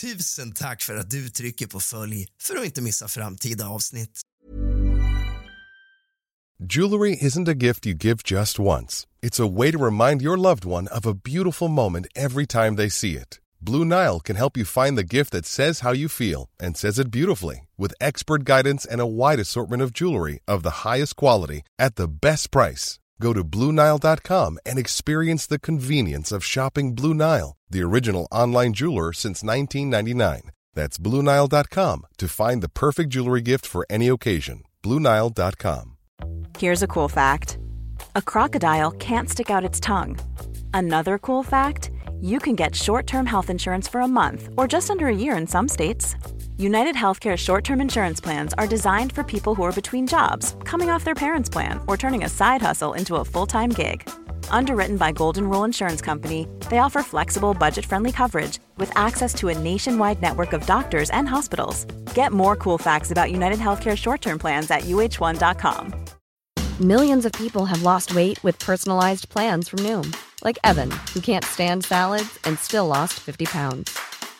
Tusen tack för att du trycker på följ för att inte missa framtida avsnitt. Jewelry isn't a gift you give just once. It's a way to remind your loved one of a beautiful moment every time they see it. Blue Nile can help you find the gift that says how you feel and says it beautifully with expert guidance and a wide assortment of jewelry of the highest quality at the best price. Go to BlueNile.com and experience the convenience of shopping Blue Nile, the original online jeweler since 1999. That's BlueNile.com to find the perfect jewelry gift for any occasion. BlueNile.com. Here's a cool fact a crocodile can't stick out its tongue. Another cool fact you can get short term health insurance for a month or just under a year in some states. United Healthcare short term insurance plans are designed for people who are between jobs, coming off their parents' plan, or turning a side hustle into a full time gig. Underwritten by Golden Rule Insurance Company, they offer flexible, budget friendly coverage with access to a nationwide network of doctors and hospitals. Get more cool facts about United Healthcare short term plans at uh1.com. Millions of people have lost weight with personalized plans from Noom, like Evan, who can't stand salads and still lost 50 pounds.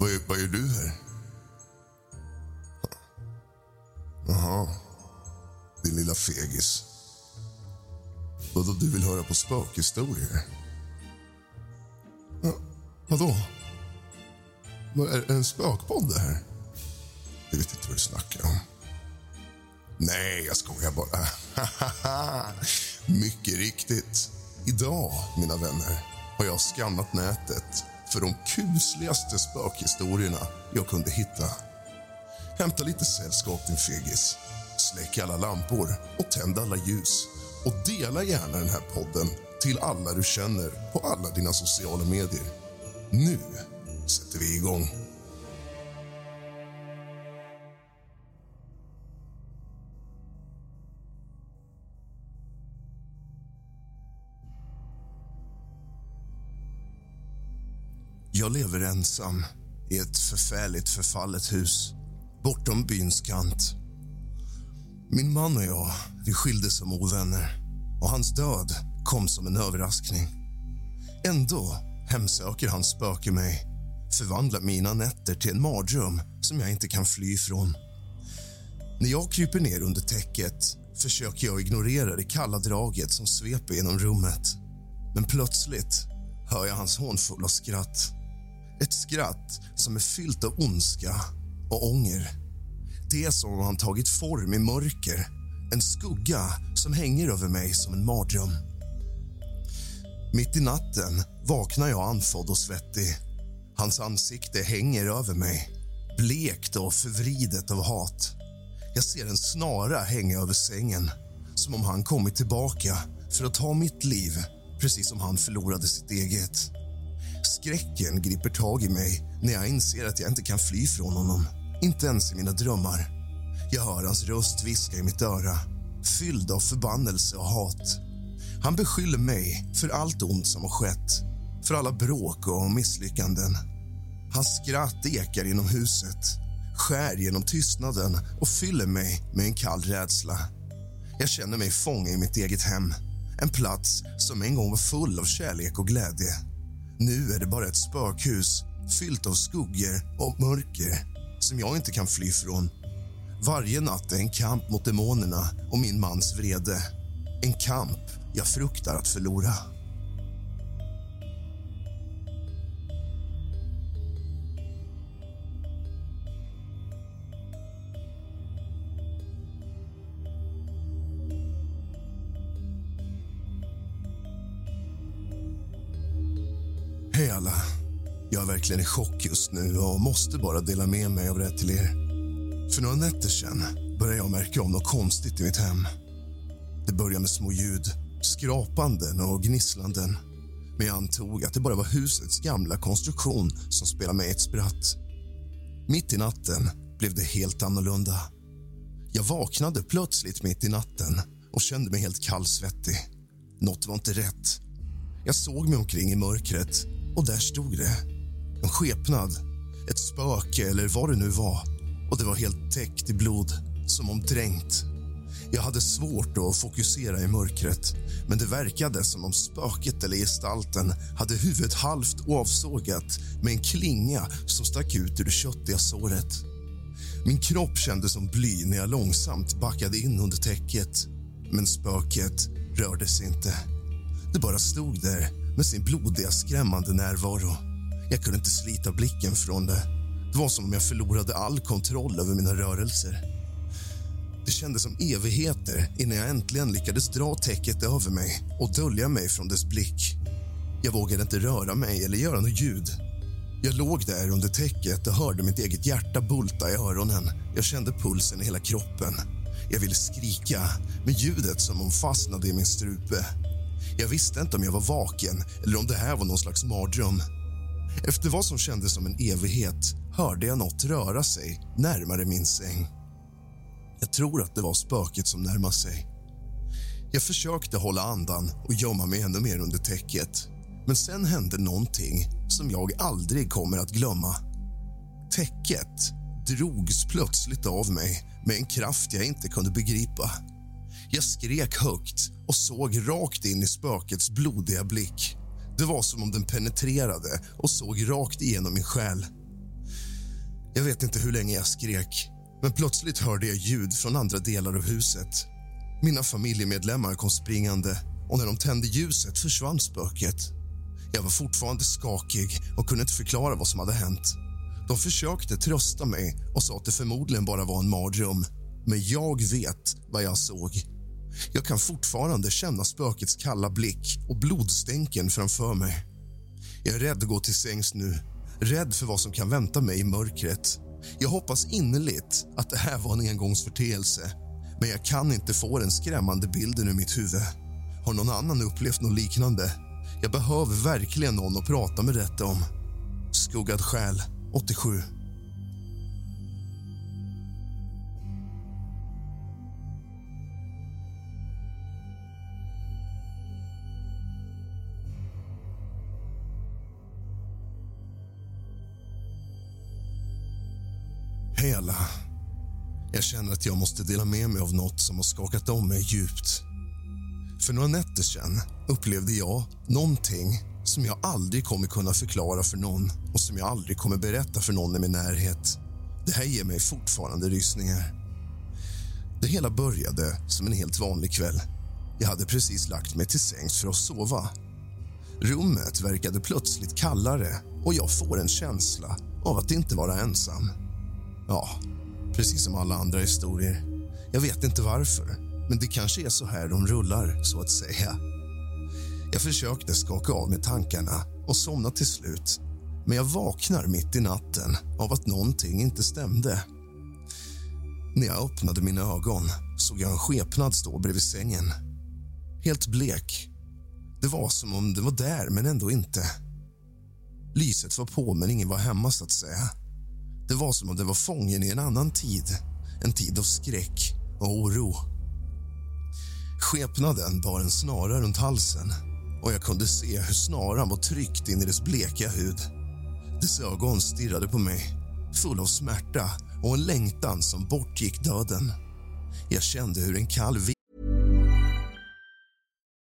Vad vad gör du här? Jaha. Din lilla fegis. Vadå, du vill höra på spökhistorier? Ja, vadå? Vad är det en spökpodd det här? Jag vet inte vad du snackar om. Nej, jag skojar bara. Mycket riktigt. Idag, mina vänner, har jag skannat nätet för de kusligaste spökhistorierna jag kunde hitta. Hämta lite sällskap, din fegis. Släck alla lampor och tänd alla ljus. Och dela gärna den här podden till alla du känner på alla dina sociala medier. Nu sätter vi igång. Jag lever ensam i ett förfärligt förfallet hus bortom byns kant. Min man och jag vi skildes som ovänner och hans död kom som en överraskning. Ändå hemsöker hans spöke mig förvandlar mina nätter till en mardröm som jag inte kan fly ifrån. När jag kryper ner under täcket försöker jag ignorera det kalla draget som sveper genom rummet. Men plötsligt hör jag hans hånfulla skratt. Ett skratt som är fyllt av ondska och ånger. Det är som om han tagit form i mörker. En skugga som hänger över mig som en mardröm. Mitt i natten vaknar jag andfådd och svettig. Hans ansikte hänger över mig, blekt och förvridet av hat. Jag ser en snara hänga över sängen som om han kommit tillbaka för att ta mitt liv precis som han förlorade sitt eget. Skräcken griper tag i mig när jag inser att jag inte kan fly från honom. Inte ens i mina drömmar. Jag hör hans röst viska i mitt öra, fylld av förbannelse och hat. Han beskyller mig för allt ont som har skett, för alla bråk och misslyckanden. Hans skratt ekar genom huset, skär genom tystnaden och fyller mig med en kall rädsla. Jag känner mig fången i mitt eget hem, en plats som en gång var full av kärlek och glädje. Nu är det bara ett spökhus fyllt av skuggor och mörker som jag inte kan fly från. Varje natt är en kamp mot demonerna och min mans vrede. En kamp jag fruktar att förlora. Verkligen i chock just nu och måste bara dela med mig av det till er. För några nätter sedan började jag märka om något konstigt i mitt hem. Det började med små ljud, skrapanden och gnisslanden. men jag antog att det bara var husets gamla konstruktion som spelade mig ett spratt. Mitt i natten blev det helt annorlunda. Jag vaknade plötsligt mitt i natten och kände mig helt kallsvettig. Något var inte rätt. Jag såg mig omkring i mörkret och där stod det. En skepnad, ett spöke eller vad det nu var. Och det var helt täckt i blod, som om dränkt. Jag hade svårt att fokusera i mörkret men det verkade som om spöket eller gestalten hade huvudet halvt avsågat med en klinga som stack ut ur det köttiga såret. Min kropp kändes som bly när jag långsamt backade in under täcket. Men spöket rörde sig inte. Det bara stod där med sin blodiga, skrämmande närvaro. Jag kunde inte slita blicken från det. Det var som om jag förlorade all kontroll över mina rörelser. Det kändes som evigheter innan jag äntligen lyckades dra täcket över mig och dölja mig från dess blick. Jag vågade inte röra mig eller göra något ljud. Jag låg där under täcket och hörde mitt eget hjärta bulta i öronen. Jag kände pulsen i hela kroppen. Jag ville skrika, men ljudet som om fastnade i min strupe. Jag visste inte om jag var vaken eller om det här var någon slags mardröm. Efter vad som kändes som en evighet hörde jag något röra sig närmare min säng. Jag tror att det var spöket som närmade sig. Jag försökte hålla andan och gömma mig ännu mer under täcket. Men sen hände någonting som jag aldrig kommer att glömma. Täcket drogs plötsligt av mig med en kraft jag inte kunde begripa. Jag skrek högt och såg rakt in i spökets blodiga blick. Det var som om den penetrerade och såg rakt igenom min själ. Jag vet inte hur länge jag skrek, men plötsligt hörde jag ljud från andra delar av huset. Mina familjemedlemmar kom springande och när de tände ljuset försvann spöket. Jag var fortfarande skakig och kunde inte förklara vad som hade hänt. De försökte trösta mig och sa att det förmodligen bara var en mardröm. Men jag vet vad jag såg. Jag kan fortfarande känna spökets kalla blick och blodstänken framför mig. Jag är rädd att gå till sängs nu, rädd för vad som kan vänta mig i mörkret. Jag hoppas innerligt att det här var en engångsförteelse men jag kan inte få den skrämmande bilden ur mitt huvud. Har någon annan upplevt något liknande? Jag behöver verkligen någon att prata med detta om. Skuggad själ, 87. Hej. Jag känner att jag måste dela med mig av något som har skakat om mig djupt. För några nätter sen upplevde jag någonting som jag aldrig kommer kunna förklara för någon och som jag aldrig kommer berätta för någon i min närhet. Det här ger mig fortfarande rysningar. Det hela började som en helt vanlig kväll. Jag hade precis lagt mig till sängs för att sova. Rummet verkade plötsligt kallare och jag får en känsla av att inte vara ensam. Ja, precis som alla andra historier. Jag vet inte varför, men det kanske är så här de rullar, så att säga. Jag försökte skaka av mig tankarna och somna till slut men jag vaknar mitt i natten av att någonting inte stämde. När jag öppnade mina ögon såg jag en skepnad stå bredvid sängen. Helt blek. Det var som om den var där, men ändå inte. Lyset var på, men ingen var hemma, så att säga. Det var som om det var fången i en annan tid. En tid av skräck och oro. Skepnaden bar en snara runt halsen och jag kunde se hur snaran var tryckt in i dess bleka hud. Dess ögon stirrade på mig, full av smärta och en längtan som bortgick döden. Jag kände hur en kall vind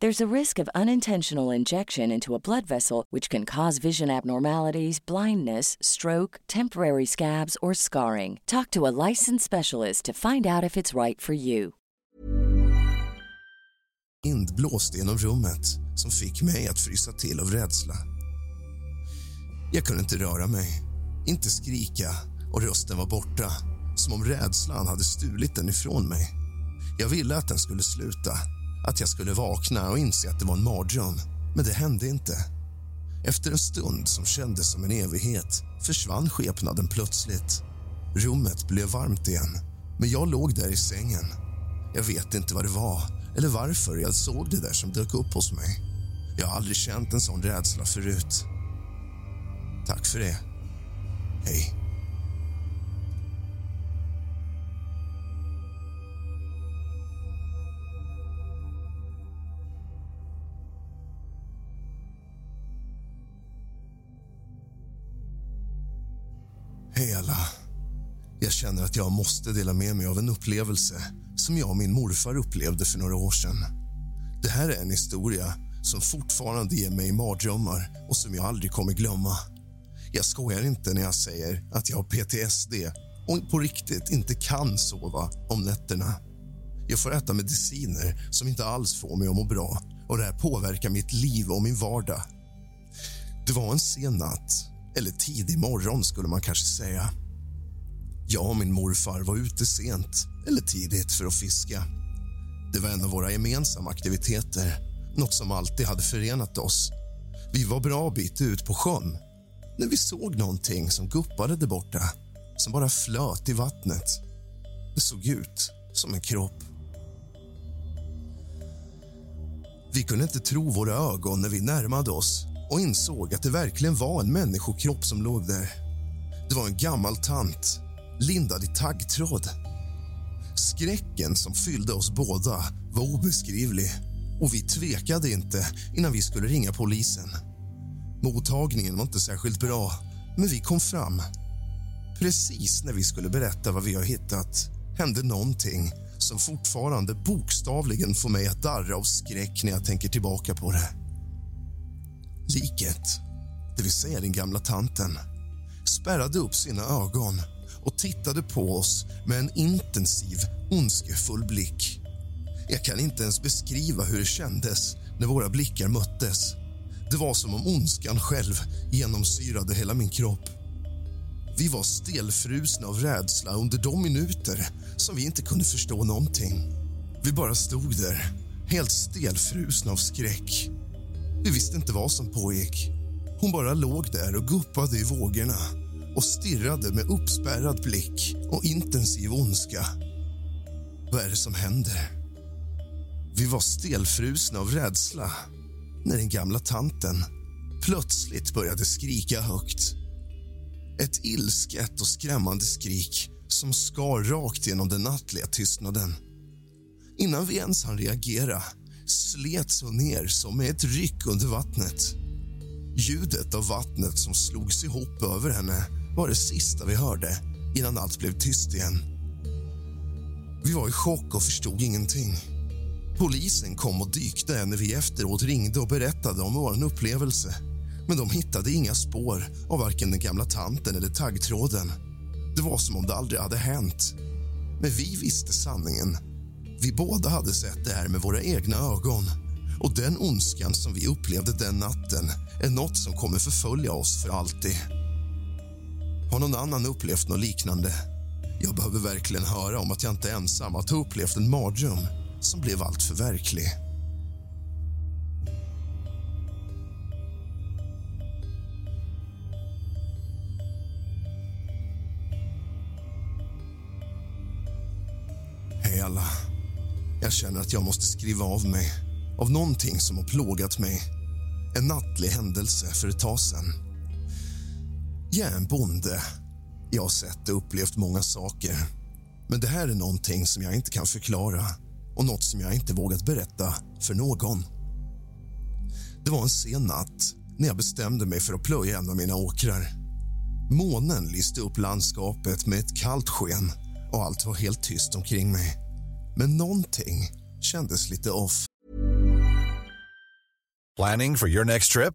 There's a risk of unintentional injection into a blood vessel, which can cause vision abnormalities, blindness, stroke, temporary scabs, or scarring. Talk to a licensed specialist to find out if it's right for you. Vind blåste genom rummet som fick mig att frysa till av rädsla. Jag kunde inte röra mig, inte skrika och rösten var borta som om rädslan hade stulit den ifrån mig. Jag ville att den skulle sluta, att jag skulle vakna och inse att det var en mardröm. Men det hände inte. Efter en stund som kändes som en evighet försvann skepnaden plötsligt. Rummet blev varmt igen, men jag låg där i sängen. Jag vet inte vad det var eller varför jag såg det där som dök upp hos mig. Jag har aldrig känt en sån rädsla förut. Tack för det. Hej. Jag känner att jag måste dela med mig av en upplevelse som jag och min morfar upplevde för några år sedan. Det här är en historia som fortfarande ger mig mardrömmar och som jag aldrig kommer glömma. Jag skojar inte när jag säger att jag har PTSD och på riktigt inte kan sova om nätterna. Jag får äta mediciner som inte alls får mig att må bra och det här påverkar mitt liv och min vardag. Det var en sen natt, eller tidig morgon skulle man kanske säga. Jag och min morfar var ute sent, eller tidigt, för att fiska. Det var en av våra gemensamma aktiviteter, något som alltid hade förenat oss. Vi var bra bit ut på sjön när vi såg någonting som guppade där borta, som bara flöt i vattnet. Det såg ut som en kropp. Vi kunde inte tro våra ögon när vi närmade oss och insåg att det verkligen var en människokropp som låg där. Det var en gammal tant lindad i taggtråd. Skräcken som fyllde oss båda var obeskrivlig och vi tvekade inte innan vi skulle ringa polisen. Mottagningen var inte särskilt bra, men vi kom fram. Precis när vi skulle berätta vad vi har hittat hände någonting som fortfarande bokstavligen får mig att darra av skräck när jag tänker tillbaka på det. Liket, det vill säga den gamla tanten, spärrade upp sina ögon och tittade på oss med en intensiv, ondskefull blick. Jag kan inte ens beskriva hur det kändes när våra blickar möttes. Det var som om ondskan själv genomsyrade hela min kropp. Vi var stelfrusna av rädsla under de minuter som vi inte kunde förstå någonting. Vi bara stod där, helt stelfrusna av skräck. Vi visste inte vad som pågick. Hon bara låg där och guppade i vågorna och stirrade med uppspärrad blick och intensiv ondska. Vad är det som händer? Vi var stelfrusna av rädsla när den gamla tanten plötsligt började skrika högt. Ett ilsket och skrämmande skrik som skar rakt genom den nattliga tystnaden. Innan vi ens hann reagera slets hon ner som med ett ryck under vattnet. Ljudet av vattnet som slogs ihop över henne var det sista vi hörde innan allt blev tyst igen. Vi var i chock och förstod ingenting. Polisen kom och dykte när vi efteråt ringde och berättade om vår upplevelse. Men de hittade inga spår av varken den gamla tanten eller taggtråden. Det var som om det aldrig hade hänt. Men vi visste sanningen. Vi båda hade sett det här med våra egna ögon. Och den ondskan som vi upplevde den natten är något som kommer förfölja oss för alltid. Har någon annan upplevt något liknande? Jag behöver verkligen höra om att jag inte är ensam att ha upplevt en mardröm som blev allt för verklig. Hej alla. Jag känner att jag måste skriva av mig av någonting som har plågat mig. En nattlig händelse för ett tag sedan. Jag är en bonde. Jag har sett och upplevt många saker. Men det här är någonting som jag inte kan förklara och något som jag inte vågat berätta för någon. Det var en sen natt när jag bestämde mig för att plöja en av mina åkrar. Månen lyste upp landskapet med ett kallt sken och allt var helt tyst omkring mig. Men någonting kändes lite off. Planning for your next trip?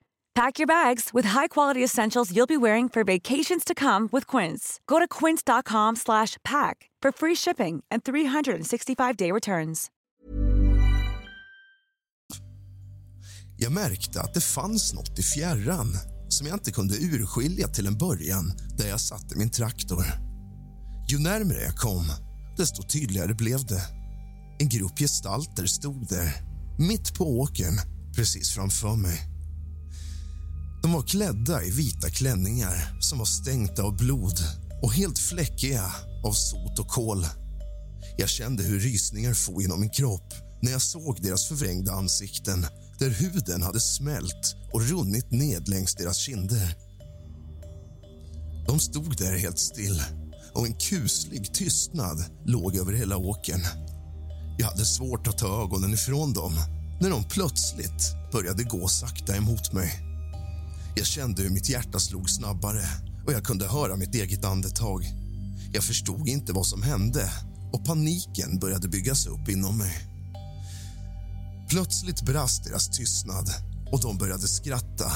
Pack your bags with high-quality essentials you'll be wearing for vacations to come with Quince. Go to quince.com/pack for free shipping and 365-day returns. Jag märkte att det fanns något i fjärran som jag inte kunde urskilja till en början där jag satte min traktor. Ju närmare jag kom, desto tydligare blev det. En grupp gestalter stod där, mitt på åkern, precis framför mig. De var klädda i vita klänningar som var stänkta av blod och helt fläckiga av sot och kol. Jag kände hur rysningar for genom min kropp när jag såg deras förvrängda ansikten där huden hade smält och runnit ned längs deras kinder. De stod där helt still och en kuslig tystnad låg över hela åkern. Jag hade svårt att ta ögonen ifrån dem när de plötsligt började gå sakta emot mig. Jag kände hur mitt hjärta slog snabbare och jag kunde höra mitt eget andetag. Jag förstod inte vad som hände och paniken började byggas upp inom mig. Plötsligt brast deras tystnad och de började skratta.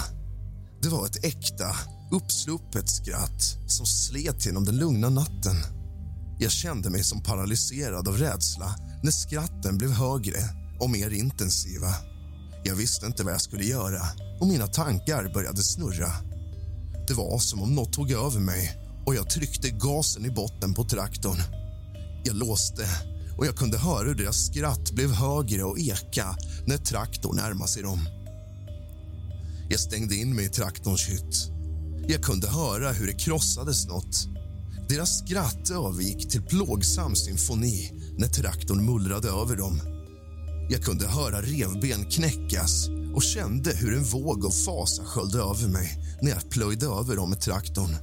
Det var ett äkta, uppsluppet skratt som slet genom den lugna natten. Jag kände mig som paralyserad av rädsla när skratten blev högre och mer intensiva. Jag visste inte vad jag skulle göra och mina tankar började snurra. Det var som om något tog över mig och jag tryckte gasen i botten på traktorn. Jag låste och jag kunde höra hur deras skratt blev högre och eka när traktorn närmade sig dem. Jag stängde in mig i traktorns hytt. Jag kunde höra hur det krossades något. Deras skratt övergick till plågsam symfoni när traktorn mullrade över dem. Jag kunde höra revben knäckas och kände hur en våg av fasa sköljde över mig när jag plöjde över dem med traktorn.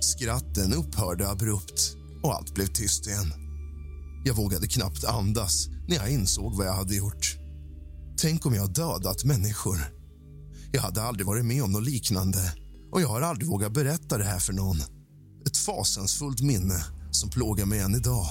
Skratten upphörde abrupt och allt blev tyst igen. Jag vågade knappt andas när jag insåg vad jag hade gjort. Tänk om jag dödat människor. Jag hade aldrig varit med om något liknande och jag har aldrig vågat berätta det här för någon. Ett fasansfullt minne som plågar mig än idag.